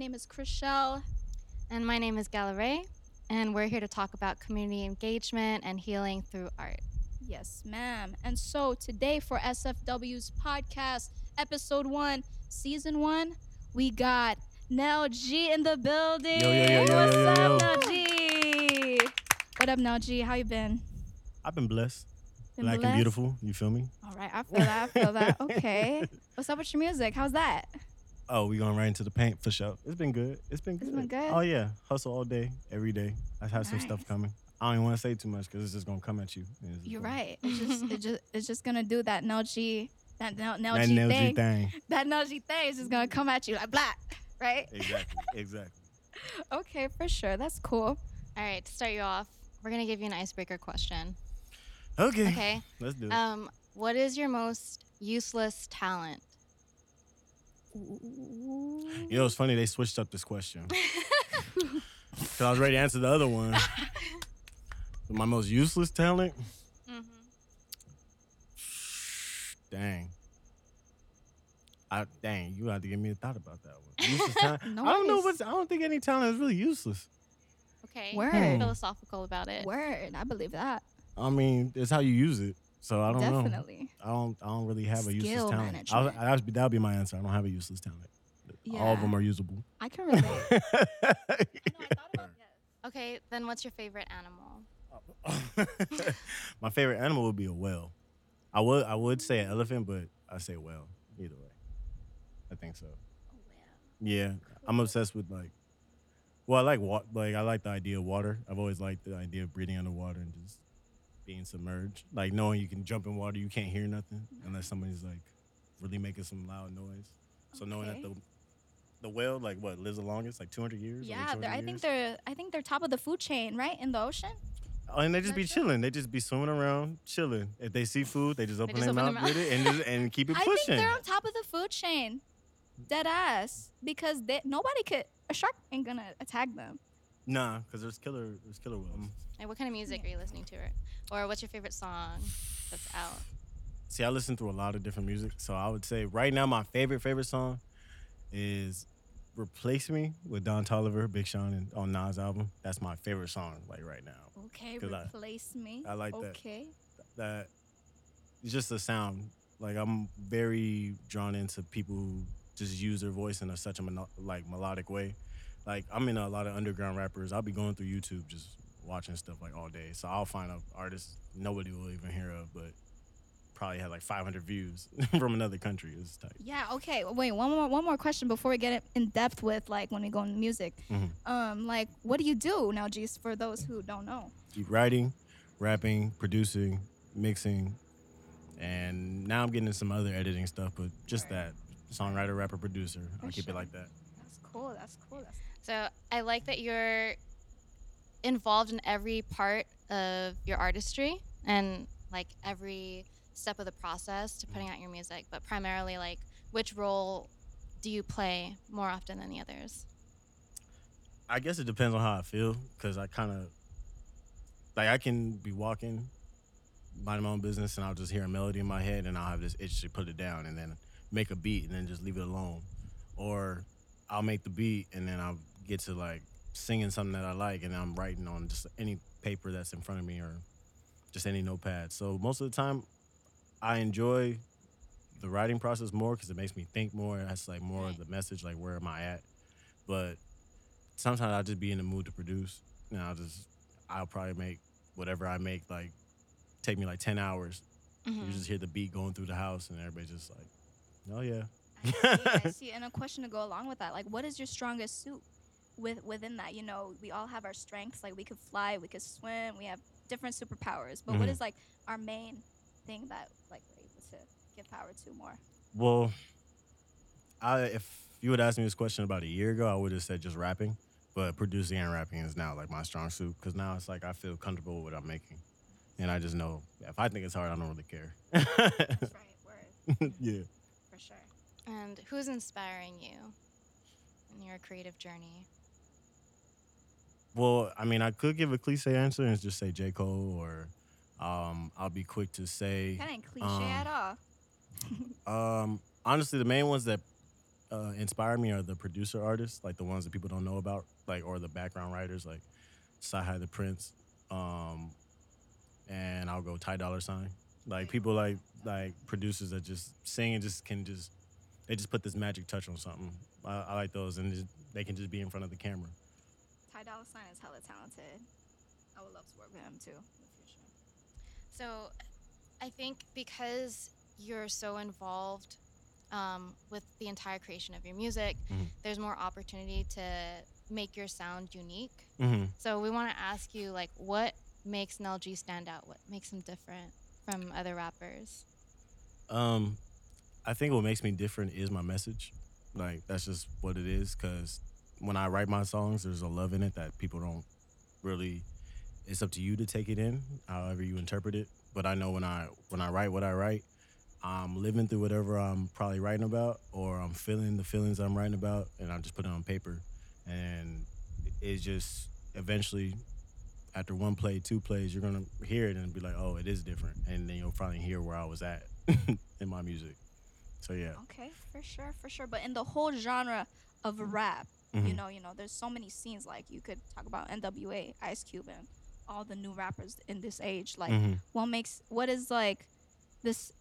name is Chriselle. And my name is Gallery, and we're here to talk about community engagement and healing through art. Yes, ma'am. And so today for SFW's podcast, episode one, season one, we got Nell G in the building. Yo, yo, yo, yo, What's yo, yo, up, yo. Nell G? What up, Nell G? How you been? I've been blessed. Been Black blessed? and beautiful. You feel me? All right, I feel that. I feel that. Okay. What's up with your music? How's that? Oh, we going right into the paint for sure. It's been good. It's been It's good. been good? Oh yeah, hustle all day, every day. I have some stuff Nice. coming. I don't even want to say too much because it's just gonna come at you. it's just You're gonna- right. It's just, it just, it's just gonna do that Nell G, that Nell That Nell thing. thing. That Nell G thing is just gonna come at you like black, right? Exactly. Exactly. Okay, for sure. That's cool. All right, to start you off, we're gonna give you an icebreaker question. Okay. Okay. Let's do it. Um, what is your most useless talent? You know, it's funny they switched up this question because I was ready to answer the other one. My most useless talent. Mm-hmm. Dang. I dang, you have to give me a thought about that one. Useless talent. No I don't know worries. what's. I don't think any talent is really useless. Okay. Word. you're Philosophical about it. Word, I believe that. I mean, it's how you use it. So I don't know. I don't. I don't really have a useless talent. management. I'll, that'd be, my answer. I don't have a useless talent. All of Yeah. them are usable. I can relate. Okay, then what's your favorite animal? my favorite animal would be a whale. I would. I would say an elephant, but I say whale. Either way, I think so. Yeah, I'm obsessed with like. Well, I like wa- like I like the idea of water. I've always liked the idea of breathing underwater and just being submerged. Like knowing you can jump in water, you can't hear nothing unless somebody's like really making some loud noise. So knowing that the the whale like what lives the longest, like 200 years. over Yeah, 200 they're, I think years? they're I think they're top of the food chain, right? In the ocean. Oh, and they just be chilling. They just be swimming around, chilling. If they see food, they just open just their open mouth their with it and just, and keep it I think pushing. they're on top of the food chain. Dead ass. Because they, nobody could a shark ain't gonna attack them. Nah, because there's killer, there's killer whales. Mm. Like, what kind of music are you listening to, or, or what's your favorite song that's out? See, I listen to a lot of different music, so I would say right now my favorite favorite song is "Replace Me" with Don Toliver, Big Sean, and on Nas album. That's my favorite song, like right now. Okay, 'Cause I- replace me. I like that. Okay. That it's just the sound. Like I'm very drawn into people who just use their voice in a, such a mono- like melodic way. Like I'm in a lot of underground rappers. I'll be going through YouTube just watching stuff like all day. So I'll find an artist nobody will even hear of, but probably had like 500 views from another country. It's tight. Yeah. Okay. Wait. One more. One more question before we get in depth with like when we go into music. Mhm. Um. Like, what do you do now, G's? For those who don't know. Keep writing, rapping, producing, mixing, and now I'm getting into some other editing stuff. But just Right. that songwriter, rapper, producer. I'll keep sure. it like that. That's cool. That's cool. That's So I like that you're involved in every part of your artistry and like every step of the process to putting out your music, but primarily like which role do you play more often than the others? I guess it depends on how I feel because I kind of like I can be walking, minding my own business, and I'll just hear a melody in my head, and I'll have this itch to put it down, and then make a beat, and then just leave it alone, or I'll make the beat, and then I'll get to like singing something that I like, and I'm writing on just any paper that's in front of me or just any notepad. So most of the time, I enjoy the writing process more because it makes me think more. That's like more Right. of the message, like where am I at? But sometimes I'll just be in the mood to produce, and I'll just I'll probably make whatever I make like take me like ten hours. Mhm. You just hear the beat going through the house, and everybody's just like, "Oh yeah." I see. And a question to go along with that, like, what is your strongest suit with within that? You know, we all have our strengths. Like, we could fly, we could swim, we have different superpowers. But what Mhm. is like our main thing that like we're able to give power to more? Well, I if you would ask me this question about a year ago, I would have said just rapping. But producing and rapping is now like my strong suit because now it's like I feel comfortable with what I'm making, and I just know if I think it's hard, I don't really care. That's right. Word. yeah. For sure. And who's inspiring you in your creative journey? Well, I mean, I could give a cliche answer and just say J. Cole, or um, I'll be quick to say, That ain't cliche um, at all. um, honestly, the main ones that uh, inspire me are the producer artists, like the ones that people don't know about, like or the background writers, like Sci the Prince, um, and I'll go Ty Dolla Sign. Like people like like producers that just sing and just can just they just put this magic touch on something. I, I like those, and just, they can just be in front of the camera. Ty Dolla Sign is hella talented. I would love to work with him too in the future. So, I think because you're so involved um, with the entire creation of your music, Mhm. there's more opportunity to make your sound unique. Mm-hmm. So we want to ask you, like, what makes Nell G stand out? What makes him different from other rappers? Um, I think what makes me different is my message. Like that's just what it is. Cause when I write my songs, there's a love in it that people don't really. It's up to you to take it in, however you interpret it. But I know when I when I write what I write, I'm living through whatever I'm probably writing about, or I'm feeling the feelings I'm writing about, and I just put it on paper, and it's just eventually. After one play, two plays, you're gonna hear it and be like, "Oh, it is different," and then you'll finally hear where I was at in my music. So yeah, Okay, for sure, for sure. But in the whole genre of rap, you Mhm. know, you know, there's so many scenes. Like you could talk about NWA, Ice Cube, and all the new rappers in this age. Like, Mhm. what makes what is like this?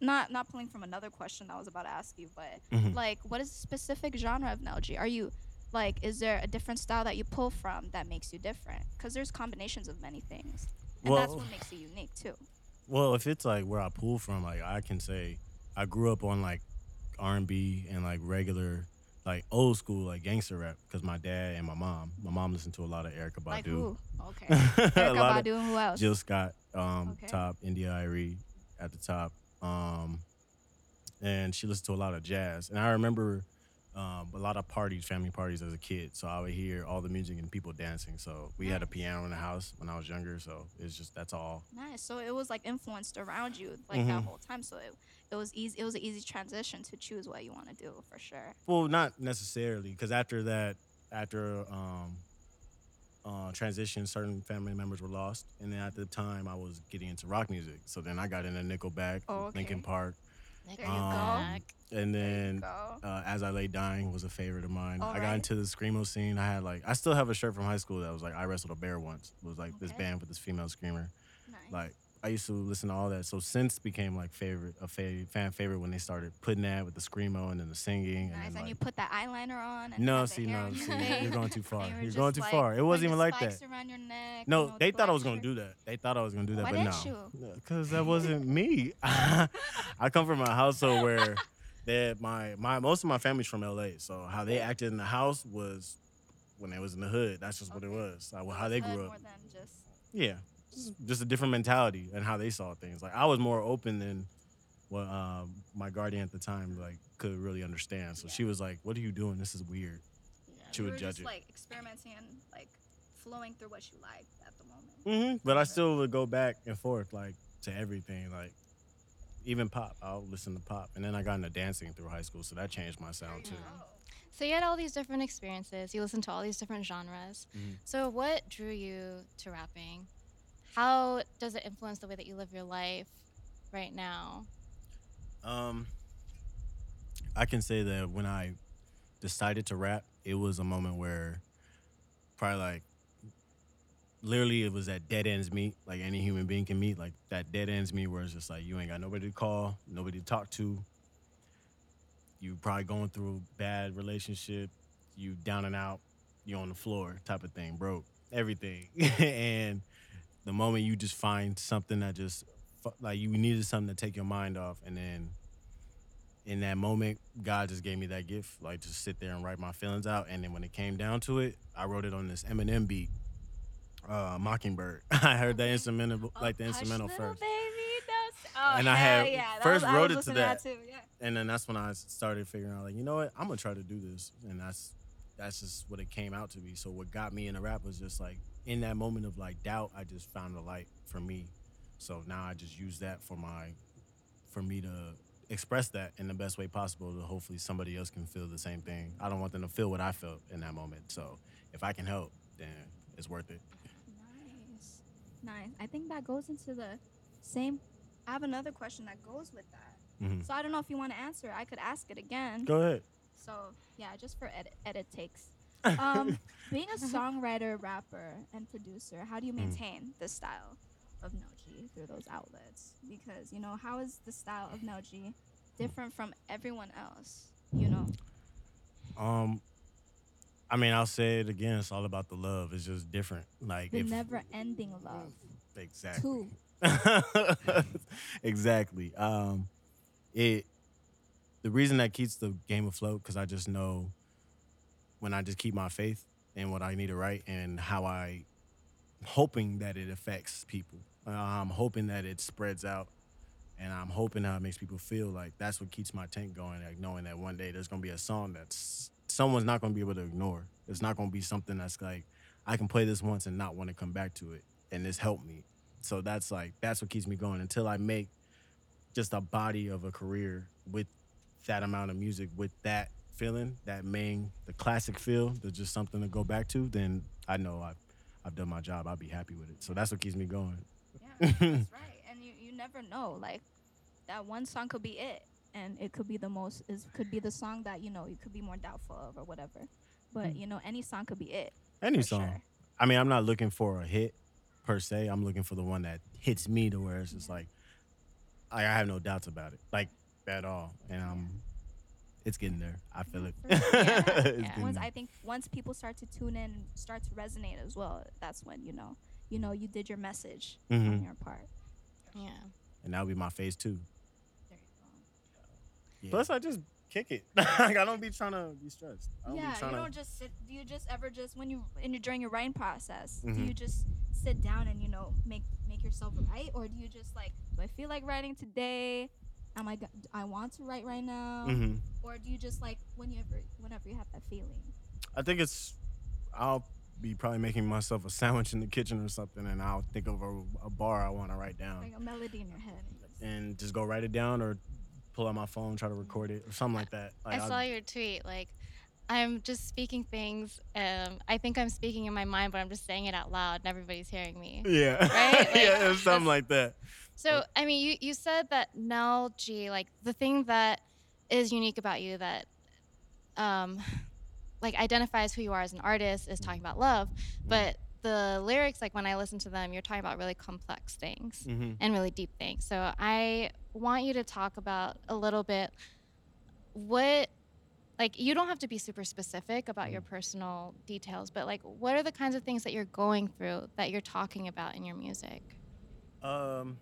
Not not pulling from another question that I was about to ask you, but Mhm. like, what is the specific genre of Nell G? Are you like, is there a different style that you pull from that makes you different? Because there's combinations of many things, and that's what makes you unique too. Well, if it's like where I pull from, like I can say I grew up on like R and B and like regular, like old school like gangster rap because my dad and my mom. My mom listened to a lot of Erykah Badu. Like who? Okay, Erykah Badu and who else? Jill Scott, um, Okay. top India Arie at the top, um, and she listened to a lot of jazz. And I remember um, a lot of parties, family parties as a kid. So I would hear all the music and people dancing. So we had a piano in the house when I was younger. So it's just that's all. Nice. So it was like influenced around you like that Mhm. whole time. So it, it was easy. It was an easy transition to choose what you want to do for sure. Well, not necessarily, because after that, after um, uh, transition, certain family members were lost, and then at the time I was getting into rock music. So then I got into Nickelback, Oh, okay. Linkin Park, There you Um, and then uh, As I Lay Dying was a favorite of mine. I got into the screamo scene. I had like I still have a shirt from high school that was like I wrestled a bear once. It was like this band with this female screamer. Nice. Like I used to listen to all that. So since became like favorite a fa- fan favorite when they started putting that with the screamo and then the singing nice. and And, then like you put that eyeliner on. And no, see, no, see, you're going too far. you you're going too like, far. It wasn't even like that. around your neck. No, they the thought I was gonna do that. They thought I was gonna do that, Why but no, because that wasn't me. I come from a household where that my my most of my family's from LA, so how they acted in the house was when they was in the hood. That's just what it was. How they grew More up. than just Yeah, just, just a different mentality and how they saw things. Like I was more open than what um, my guardian at the time like could really understand. So Yeah. she was like, "What are you doing? This is weird." yeah, She you would were judge just, it. like experimenting and like flowing through what you liked at the moment. hmm But I still would go back and forth like to everything, like even pop. I'll listen to pop, and then I got into dancing through high school, so that changed my sound too. you. So you had all these different experiences. You listened to all these different genres. Mhm. So what drew you to rapping? How does it influence the way that you live your life right now? Um, I can say that when I decided to rap, it was a moment where probably like literally it was that dead ends meet, like any human being can meet, like that dead ends meet where it's just like you ain't got nobody to call, nobody to talk to. You probably going through a bad relationship, you down and out, you on the floor type of thing, broke, everything. and the moment you just find something that just like you needed something to take your mind off and then in that moment god just gave me that gift like to sit there and write my feelings out and then when it came down to it i wrote it on this eminem beat uh mockingbird i heard that instrumental Oh, like the instrumental first Baby, that's- oh, And I had- yeah. first was, wrote it to that. Yeah. and then that's when i started figuring out like you know what i'm gonna try to do this and that's that's just what it came out to be so what got me in the rap was just like in that moment of like doubt i just found the light for me so now i just use that for my for me to express that in the best way possible to hopefully somebody else can feel the same thing i don't want them to feel what i felt in that moment so if i can help then it's worth it Nice. Nice. I think that goes into the same. I have another question that goes with that. Mhm. So I don't know if you want to answer. I could ask it again. go ahead So yeah, just for edit edit takes. Um, being a songwriter, rapper, and producer, how do you Mm. maintain the style of Noji through those outlets? Because you know, how is the style of Noji different from everyone else? You know, Um, I mean, I'll say it again. It's all about the love. It's just different. Like the if never-ending love. exactly, exactly. Um, it the reason that keeps the game afloat because I just know when I just keep my faith in what I need to write and how I hoping that it affects people. Uh, I'm hoping that it spreads out. And I'm hoping how it makes people feel like that's what keeps my tank going. Like knowing that one day there's gonna be a song that's someone's not gonna be able to ignore. It's not gonna be something that's like I can play this once and not want to come back to it. And this helped me. So that's like that's what keeps me going until I make just a body of a career with that amount of music, with that feeling, that main the classic feel, there's just something to go back to, then I know I've I've done my job. I'll be happy with it. So that's what keeps me going. Yeah, that's right. And you, you never know. Like that one song could be it. And it could be the most is could be the song that, you know, you could be more doubtful of or whatever. But, you know, any song could be it. Any song. sure. I mean, I'm not looking for a hit per se. I'm looking for the one that hits me to where it's just like I, I have no doubts about it, like at all. And um, it's getting there. I feel it. Yeah, It's yeah. Once there. I think once people start to tune in and start to resonate as well, that's when, you know, you know you did your message on Mhm. your part. Yeah. and that'll be my phase two. There you Yeah. Plus, I just kick it. like I don't be trying to be stressed. I go. don't Yeah, be trying you to. don't just sit. Do you just ever just when you in your, during your writing process? Do Mhm. you just sit down and you know make make yourself write, or do you just like, do I feel like writing today? Am I? go- I want to write right now, hmm or do you just like whenever whenever you have that feeling? I think it's. I'll be probably making myself a sandwich in the kitchen or something, and I'll think of a, a bar I want to write down, Like a melody in your head. and just- go write it down, or pull out my phone, try to record it, or something like that. Like, I I'll- saw your tweet. Like, I'm just speaking things. Um, I think I'm speaking in my mind, but I'm just saying it out loud, and everybody's hearing me. Yeah. Right? Like, yeah, something like that. So, I mean, you, you said that Nell G, like the thing that is unique about you that, um, like identifies who you are as an artist is talking about love, but the lyrics, like when I listen to them, you're talking about really complex things Mm-hmm. and really deep things. So I want you to talk about a little bit what like you don't have to be super specific about your personal details, but like what are the kinds of things that you're going through that you're talking about in your music? Um,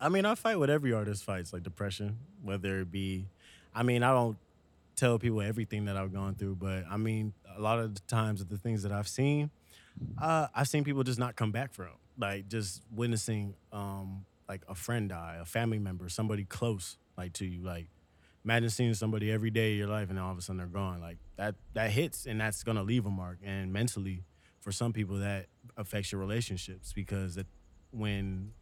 I mean, I fight what every artist fights, like depression, whether it be. I mean, I don't tell people everything that I've gone through, but I mean, a lot of the times, the things that I've seen, uh, I've seen people just not come back from, like just witnessing, um, like a friend die, a family member, somebody close, like to you, like. Imagine seeing somebody every day of your life and all of a sudden they're gone. Like that that hits and that's gonna leave a mark. And mentally, for some people that affects your relationships because when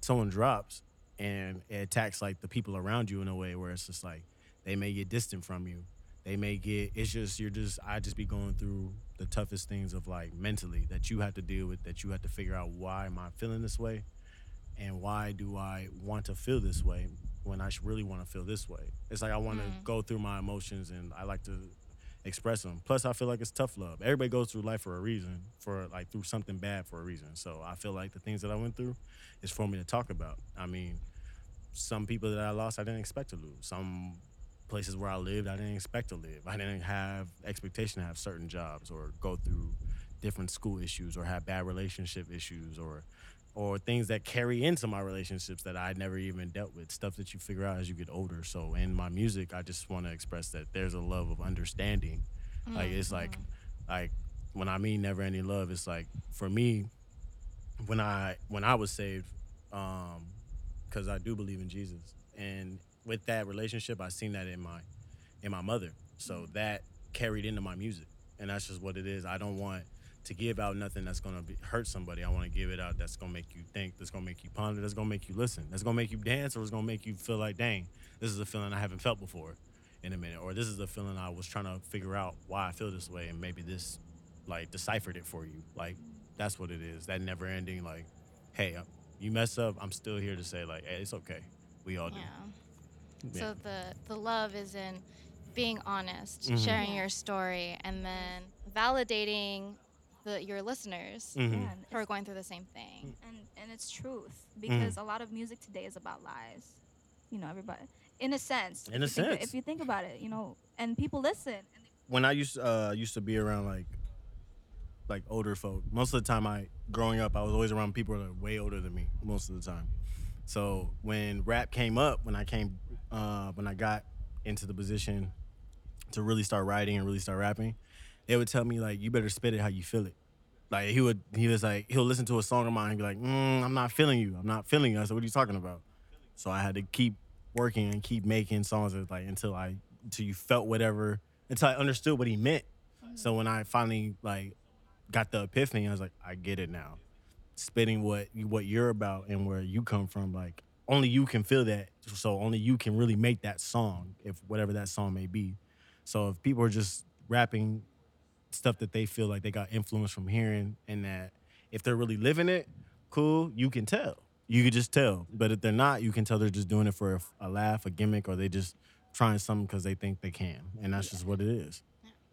someone drops and it attacks like the people around you in a way where it's just like they may get distant from you they may get it's just you're just i just be going through the toughest things of like mentally that you have to deal with that you have to figure out why am i feeling this way and why do i want to feel this way when i really want to feel this way. It's like i want to Mm. go through my emotions and i like to express them plus i feel like it's tough love. Everybody goes through life for a reason for like through something bad for a reason. So i feel like the things that i went through is for me to talk about. I mean some people that i lost i didn't expect to lose. Some places where i lived i didn't expect to live. I didn't have expectation to have certain jobs or go through different school issues or have bad relationship issues or or things that carry into my relationships that I never even dealt with, stuff that you figure out as you get older. So in my music, I just want to express that there's a love of understanding. Like it's like like when I mean never ending love, it's like for me, when I when I was saved, um, because I do believe in Jesus, and with that relationship, I seen that in my in my mother. So that carried into my music, and that's just what it is. I don't want to give out nothing that's gonna be, hurt somebody. I want to give it out that's gonna make you think, that's gonna make you ponder, that's gonna make you listen, that's gonna make you dance, or it's gonna make you feel like, dang, this is a feeling I haven't felt before in a minute, or this is a feeling I was trying to figure out why I feel this way, and maybe this like deciphered it for you. Like that's what it is. That never ending. Like, hey, uh, you mess up, I'm still here to say like, hey, it's okay. We all do. Yeah. Yeah. So the the love is in being honest, Mhm. sharing your story, and then validating the your listeners Mhm. Who are going through the same thing. and and it's truth Mm. because a lot of music today is about lies. You know, everybody, in a sense. In if a you think- sense. if you think about it, you know, and people listen. And when I used uh used to be around like like older folk, most of the time I growing up I was always around people that are way older than me most of the time. So when rap came up, when I came uh when I got into the position to really start writing and really start rapping, they would tell me like you better spit it how you feel it. Like he would he was like he'll listen to a song of mine and be like, mm, I'm not feeling you. I'm not feeling you. I said, What are you talking about? So I had to keep working and keep making songs like until I until you felt whatever until I understood what he meant. So when I finally like got the epiphany, I was like, I get it now. Spitting what what you're about and where you come from, like only you can feel that. So only you can really make that song, if whatever that song may be. So if people are just rapping stuff that they feel like they got influence from hearing, and that if they're really living it, cool, you can tell. You can just tell. But if they're not, you can tell they're just doing it for a, a laugh, a gimmick, or they just trying something because they think they can, and that's just what it is.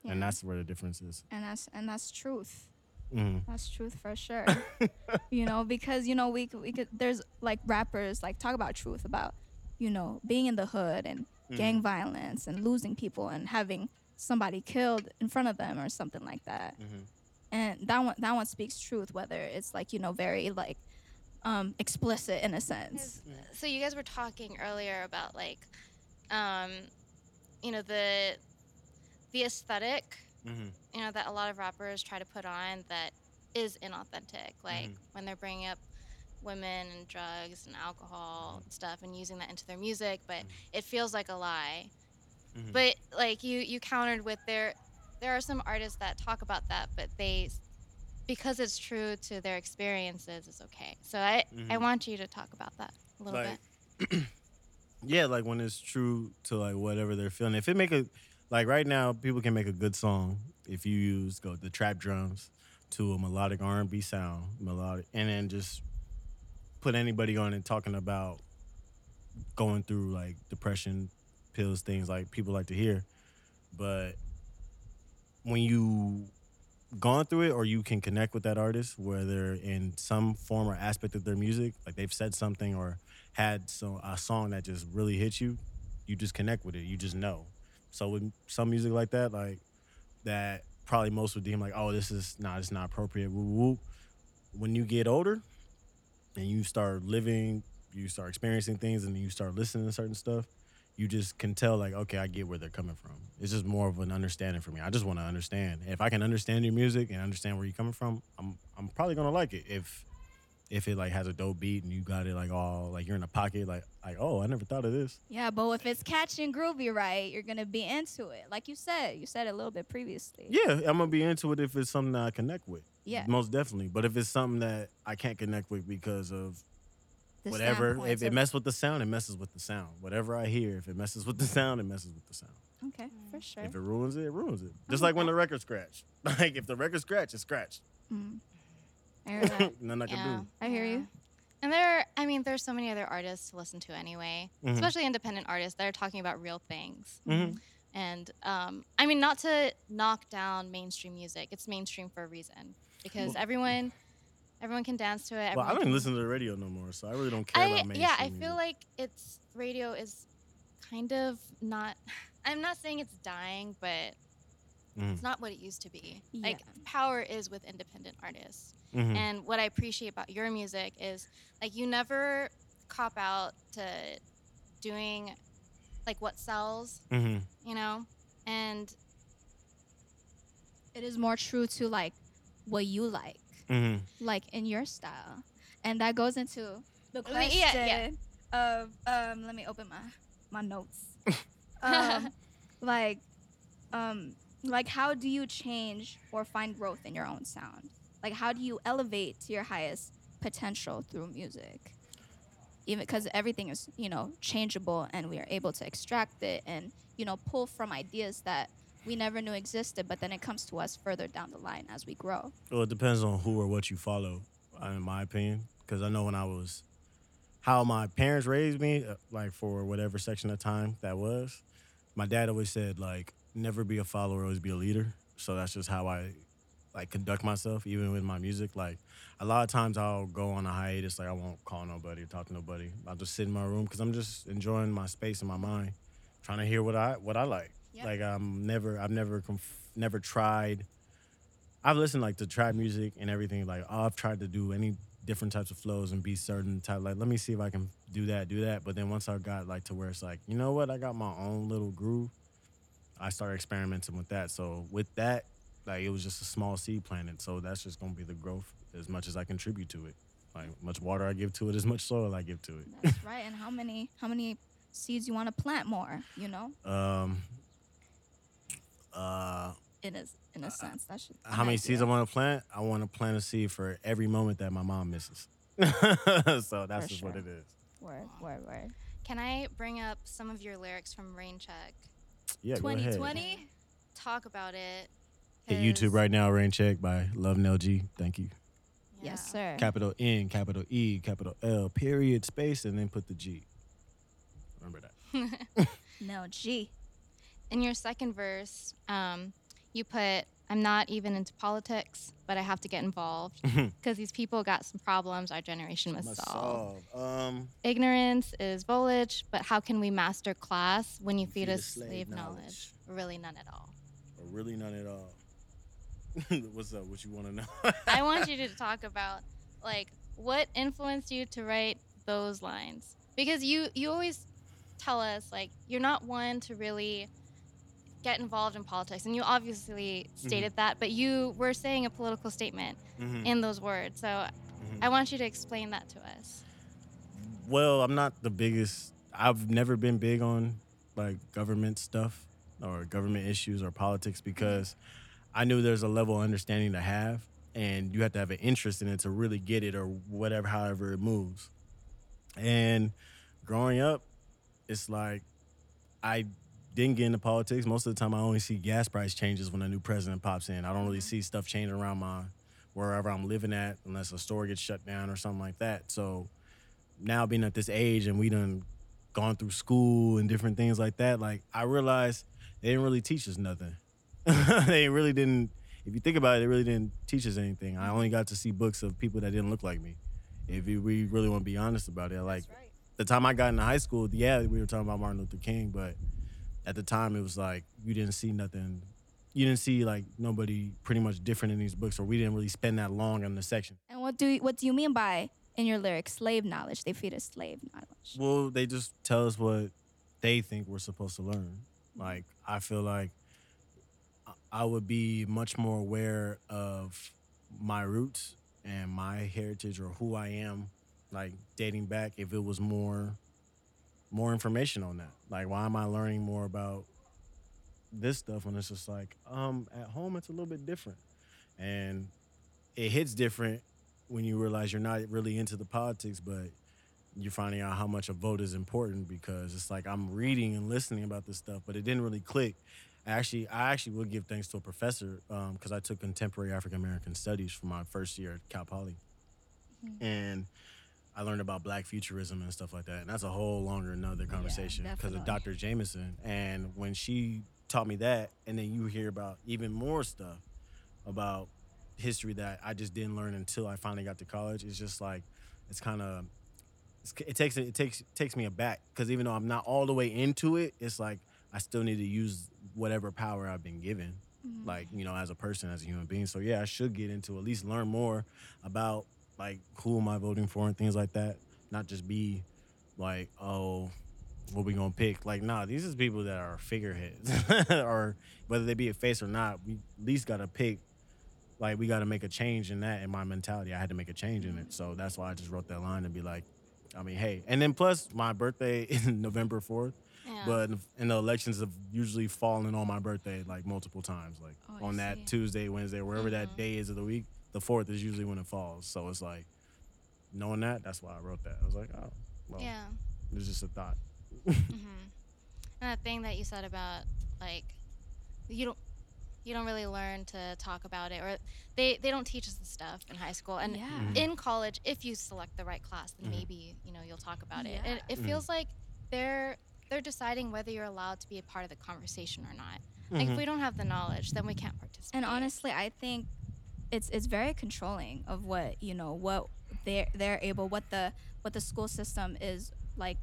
Yeah. And that's where the difference is. and that's and that's truth. Mhm. That's truth for sure. you know, because you know we we could there's like rappers like talk about truth about you know being in the hood and gang violence and losing people and having somebody killed in front of them or something like that. Mhm. And that one that one speaks truth whether it's like you know very like um explicit in a sense. So you guys were talking earlier about like, um, you know the the aesthetic Mhm. you know that a lot of rappers try to put on that is inauthentic like Mhm. when they're bringing up women and drugs and alcohol and stuff and using that into their music but it feels like a lie Mhm. but like you you countered with there there are some artists that talk about that but they because it's true to their experiences it's okay so i i Mhm. want you to talk about that a little Like, bit yeah, like when it's true to like whatever they're feeling. If it make a like right now, people can make a good song if you use go the trap drums to a melodic R and B sound, melodic, and then just put anybody on and talking about going through like depression, pills, things like people like to hear. But when you gone through it or you can connect with that artist whether in some form or aspect of their music like they've said something or had so a song that just really hits you you just connect with it. You just know. So with some music like that like that probably most would deem like oh this is not it's not appropriate. Woo woo when you get older and you start living you start experiencing things and you start listening to certain stuff you just can tell like okay i get where they're coming from. It's just more of an understanding for me. I just want to understand. If i can understand your music and understand where you're coming from i'm i'm probably gonna like it. If if it like has a dope beat and you got it like all like you're in a pocket like like oh i never thought of this. Yeah, but if it's catchy and groovy right, you're gonna be into it. Like you said, you said a little bit previously. yeah i'm gonna be into it if it's something that i connect with. Yeah. most definitely. But if it's something that i can't connect with because of The whatever if it messes with the sound it messes with the sound whatever i hear if it messes with the sound it messes with the sound Okay, for sure. if it ruins it it ruins it just like when the record scratch like if the record scratch it's scratched Mm. I hear that. nothing i can yeah do I hear you. and there i mean there's so many other artists to listen to anyway Mhm. especially independent artists that are talking about real things Mhm. And um, I mean, not to knock down mainstream music. It's mainstream for a reason because Well- everyone, everyone can dance to it. well i don't can- listen to the radio no more so i really don't care I, about mainstream yeah, I feel like it's radio is kind of not. I'm not saying it's dying, but Mhm. it's not what it used to be. Yeah. Like power is with independent artists. Mhm. And what I appreciate about your music is like you never cop out to doing like what sells, Mhm. you know? And It is more true to like what you like, Mhm. like in your style, and that goes into the I mean, question yeah, of um. Let me open my my notes. um, like, um, like how do you change or find growth in your own sound? Like, how do you elevate to your highest potential through music? Even because everything is, you know, changeable, and we are able to extract it and you know pull from ideas that we never knew existed, but then it comes to us further down the line as we grow. Well, it depends on who or what you follow, uh, in my opinion. Because I know when I was, how my parents raised me, uh, like for whatever section of time that was, my dad always said like never be a follower, always be a leader. So that's just how I like conduct myself, even with my music. Like a lot of times I'll go on a hiatus, like I won't call nobody, or talk to nobody. I'll just sit in my room because I'm just enjoying my space in my mind, trying to hear what I what I like. Yep. Like I'm never, I've never, conf- never tried. I've listened like to trap music and everything. Like oh, I've tried to do any different types of flows and be certain type. Like let me see if I can do that, do that. But then once I got like to where it's like, you know what, I got my own little groove. I started experimenting with that. So with that, like it was just a small seed planted. So that's just gonna be the growth as much as I contribute to it. Like much water I give to it, as much soil I give to it. That's right. And how many how many seeds you want to plant more? You know, Um. Uh, in a in a sense, that should. how many seeds I want to plant? I want to plant a seed for every moment that my mom misses. so that's For just what it is. Word, word, word. Can I bring up some of your lyrics from Rain Check? Yeah, go ahead. 2020. Talk about it. Hit YouTube right now. Rain check by Love Nell G. Thank you. Yes, sir. Capital N, capital E, capital L, period, space, and then put the G. Remember that. No, G. In your second verse, um, you put, I'm not even into politics, but I have to get involved because these people got some problems our generation must, Must solve. solve. Um, Ignorance is foliage, but how can we master class when you feed, us slave, slave knowledge? knowledge. Really, none at all. or really none at all. What's up? What you want to know? I want you to talk about like what influenced you to write those lines because you you always tell us like you're not one to really get involved in politics and you obviously stated that but you were saying a political statement Mhm, in those words so mhm. i want you to explain that to us Well, I'm not the biggest. I've never been big on like government stuff or government issues or politics because I knew there's a level of understanding to have, and you have to have an interest in it to really get it or whatever, however it moves. And growing up, it's like I didn't get into politics. Most of the time, I only see gas price changes when a new president pops in. I don't really mm-hmm. see stuff changing around my wherever I'm living at unless a store gets shut down or something like that. So now being at this age and we done gone through school and different things like that, like I realized they didn't really teach us nothing. they really didn't. If you think about it, they really didn't teach us anything. I only got to see books of people that didn't look like me. If we really want to be honest about it, like the time I got into high school, yeah, we were talking about Martin Luther King, but at the time it was like you didn't see nothing. You didn't see like nobody pretty much different in these books, or we didn't really spend that long in the section. And what do you, what do you mean by in your lyrics slave knowledge? They feed us slave knowledge. Well, they just tell us what they think we're supposed to learn. Like I feel like I- I would be much more aware of my roots and my heritage or who I am, like dating back if it was more more information on that. Like why am I learning more about this stuff when it's just like um at home it's a little bit different. And it hits different when you realize you're not really into the politics, but you're finding out how much a vote is important because it's like I'm reading and listening about this stuff, but it didn't really click. I actually, I actually would give thanks to a professor because I took contemporary African American studies for my first year at Cal Poly, and I learned about Black futurism and stuff like that. And that's a whole longer another conversation because of definitely. Dr. Jameson. And when she taught me that, and then you hear about even more stuff about history that I just didn't learn until I finally got to college. It's just like it's kind of it takes it takes takes me aback because even though I'm not all the way into it, it's like I still need to use whatever power I've been given, Mhm. like you know, as a person, as a human being. So yeah, I should get into at least learn more about like who am I voting for and things like that. Not just be like, oh, what we gonna pick? Like, nah, these is people that are figureheads, or whether they be a face or not, we at least gotta pick. Like, we gotta make a change in that in my mentality. I had to make a change in it, so that's why I just wrote that line to be like, I mean, hey, and then plus my birthday is November fourth, yeah but in the elections have usually fallen on my birthday like multiple times, like Oh, on that. Tuesday, Wednesday, wherever that Mhm. day is of the week. The fourth is usually when it falls, so it's like knowing that. That's why I wrote that. I was like, oh, well, yeah it's just a thought. hmm and that thing that you said about like you don't you don't really learn to talk about it or they they don't teach us the stuff in high school and yeah. Mhm. in college if you select the right class then Mhm. maybe you know you'll talk about it Yeah. it, it Mhm. feels like they're they're deciding whether you're allowed to be a part of the conversation or not. Like if we don't have the knowledge, then we can't participate. And honestly, I think it's it's very controlling of what you know what they're they're able what the what the school system is like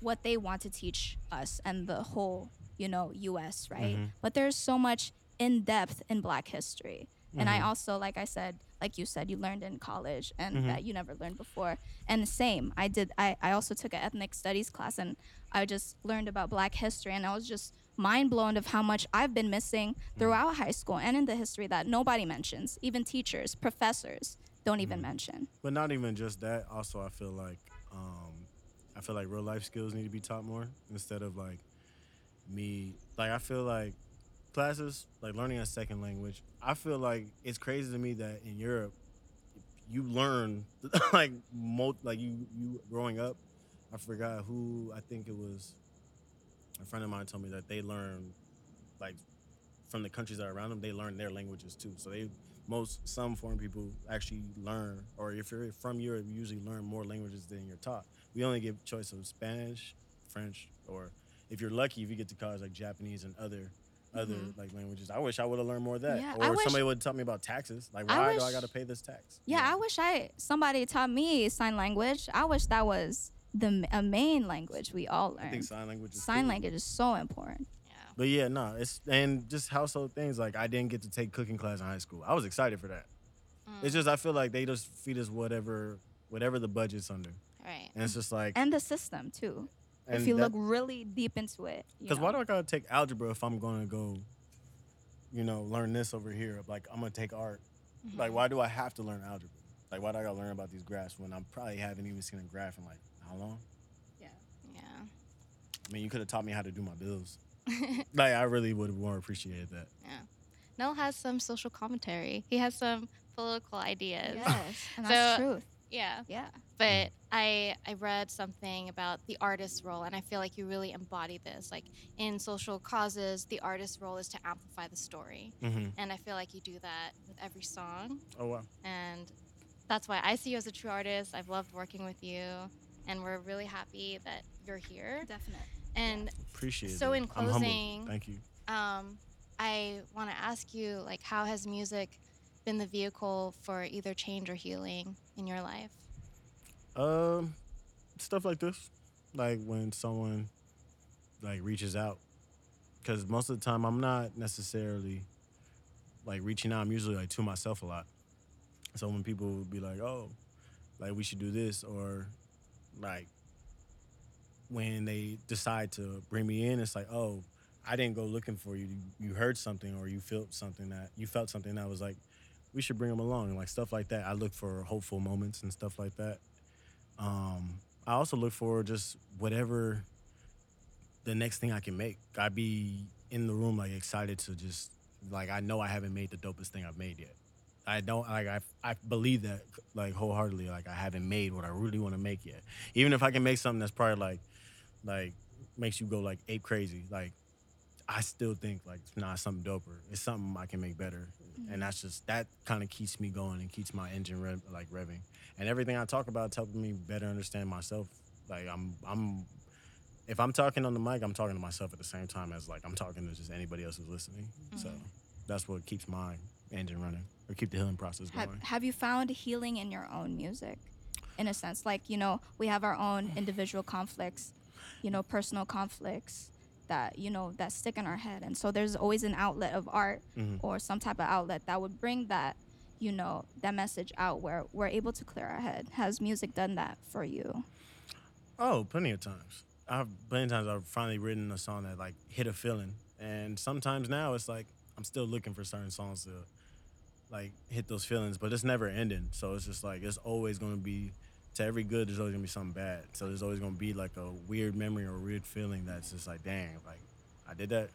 what they want to teach us and the whole you know U.S. right. Mhm. But there's so much in depth in Black history, and I Mhm. also like I said like you said you learned in college and Mhm. that you never learned before. And the same, I did. I I also took an ethnic studies class and I just learned about Black history, and I was just mind blown of how much I've been missing throughout high school and in the history that nobody mentions. Even teachers, professors don't even Mhm. mention. But not even just that. Also, I feel like um, I feel like real life skills need to be taught more instead of like me. Like I feel like classes like learning a second language. I feel like it's crazy to me that in Europe you learn like mo- like you you growing up. I forgot who I think it was. A friend of mine told me that they learn like from the countries that are around them. They learn their languages too. So they most some foreign people actually learn, or if you're from Europe, you usually learn more languages than you're taught. We only give choice of Spanish, French, or if you're lucky, if you get to college, like Japanese and other other Mhm. like languages. I wish I would have learned more of that, Yeah, or wish- somebody would tell me about taxes. Like, I why do I wish- got to pay this tax? Yeah, I wish I somebody taught me sign language. I wish that was the m- a main language we all I think learn. sign language. Is Sign cool. language is so important. yeah. But yeah, no, it's and just household things. Like I didn't get to take cooking class in high school. I was excited for that. Mm, It's just I feel like they just feed us whatever whatever the budget's under, right. and it's just like And the system too. if you that- look really deep into it. Because why do I gotta take algebra if I'm gonna go, you know, learn this over here? Like I'm gonna take art. Like Mhm. why do I have to learn algebra? Like why do I gotta learn about these graphs when I probably haven't even seen a graph in like how long? Yeah. Yeah. I mean, you could have taught me how to do my bills. Like I really would have more appreciated that. Yeah. Noel has some social commentary. He has some political ideas. Yes, and that's So- truth. Yeah. Yeah. But I I read something about the artist's role and I feel like you really embody this. Like in social causes, the artist's role is to amplify the story. Mm-hmm. And I feel like you do that with every song. Oh wow. And that's why I see you as a true artist. I've loved working with you. And we're really happy that you're here. Definitely. And Appreciate So it. in I'm closing- Thank you. um, I want to ask you, like, how has music been the vehicle for either change or healing in your life? Um, stuff like this, like when someone like reaches out, because most of the time I'm not necessarily like reaching out. I'm usually like to myself a lot. So when people would be like, "Oh, like we should do this," or like when they decide to bring me in, it's like, "Oh, I didn't go looking for you. You, heard something, or you felt something that you felt something that was like." We should bring them along, and like stuff like that. I look for hopeful moments and stuff like that. Um, I also look for just whatever the next thing I can make. I'd be in the room like excited to just like I know I haven't made the dopest thing I've made yet. I don't like I I believe that like wholeheartedly like I haven't made what I really want to make yet. Even if I can make something that's probably like like makes you go like ape crazy like I still think like it's not something doper. It's something I can make better. And that's just that kind of keeps me going and keeps my engine rev, like revving and everything I talk about is helping me better understand myself. Like I'm, I'm, if I'm talking on the mic, I'm talking to myself at the same time as like I'm talking to just anybody else who's listening. So Mhm. that's what keeps my engine running or keep the healing process Have, going. have you found healing in your own music in a sense like you know we have our own individual conflicts you know personal conflicts that you know that stick in our head and so there's always an outlet of art Mhm. or some type of outlet that would bring that you know that message out where we're able to clear our head has music done that for you Oh, plenty of times. I've plenty of times I've finally written a song that like hit a feeling, and sometimes now it's like I'm still looking for certain songs to like hit those feelings, but it's never ending. So it's just like it's always gonna be to every good. There's always gonna be something bad. So there's always gonna be like a weird memory or a weird feeling that's just like, dang, like I did that,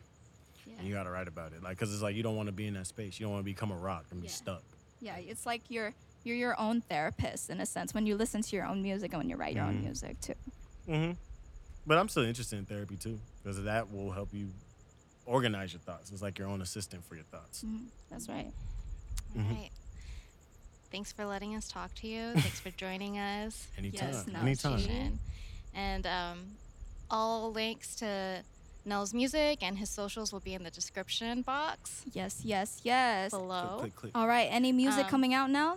Yeah. and you gotta write about it. Like, cause it's like you don't want to be in that space. You don't want to become a rock and be Yeah. stuck. yeah it's like you're you're your own therapist in a sense when you listen to your own music and when you write your own Mhm. music too Mm-hmm. But I'm still interested in therapy too, because that will help you organize your thoughts. It's like your own assistant for your thoughts. Mhm. that's right All Mhm. right. Thanks for letting us talk to you. Thanks for joining us. Anytime, no, anytime. she- And um, all links to Nell's music and his socials will be in the description box Yes, yes, yes. below. Click, click, click. All right. Any music Um, coming out now?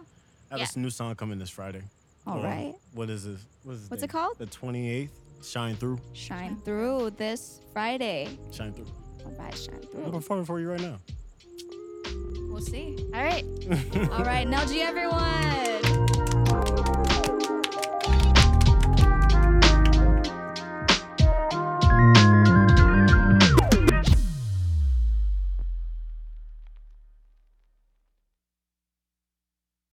I have yeah. this new song coming this Friday. All Um, right. What is this? What is What's day? it called? The 28th. Shine through. Shine through this Friday. Shine through. All right, shine through. I'm performing for you right now we'll see. All right. All right. Nlg. Everyone.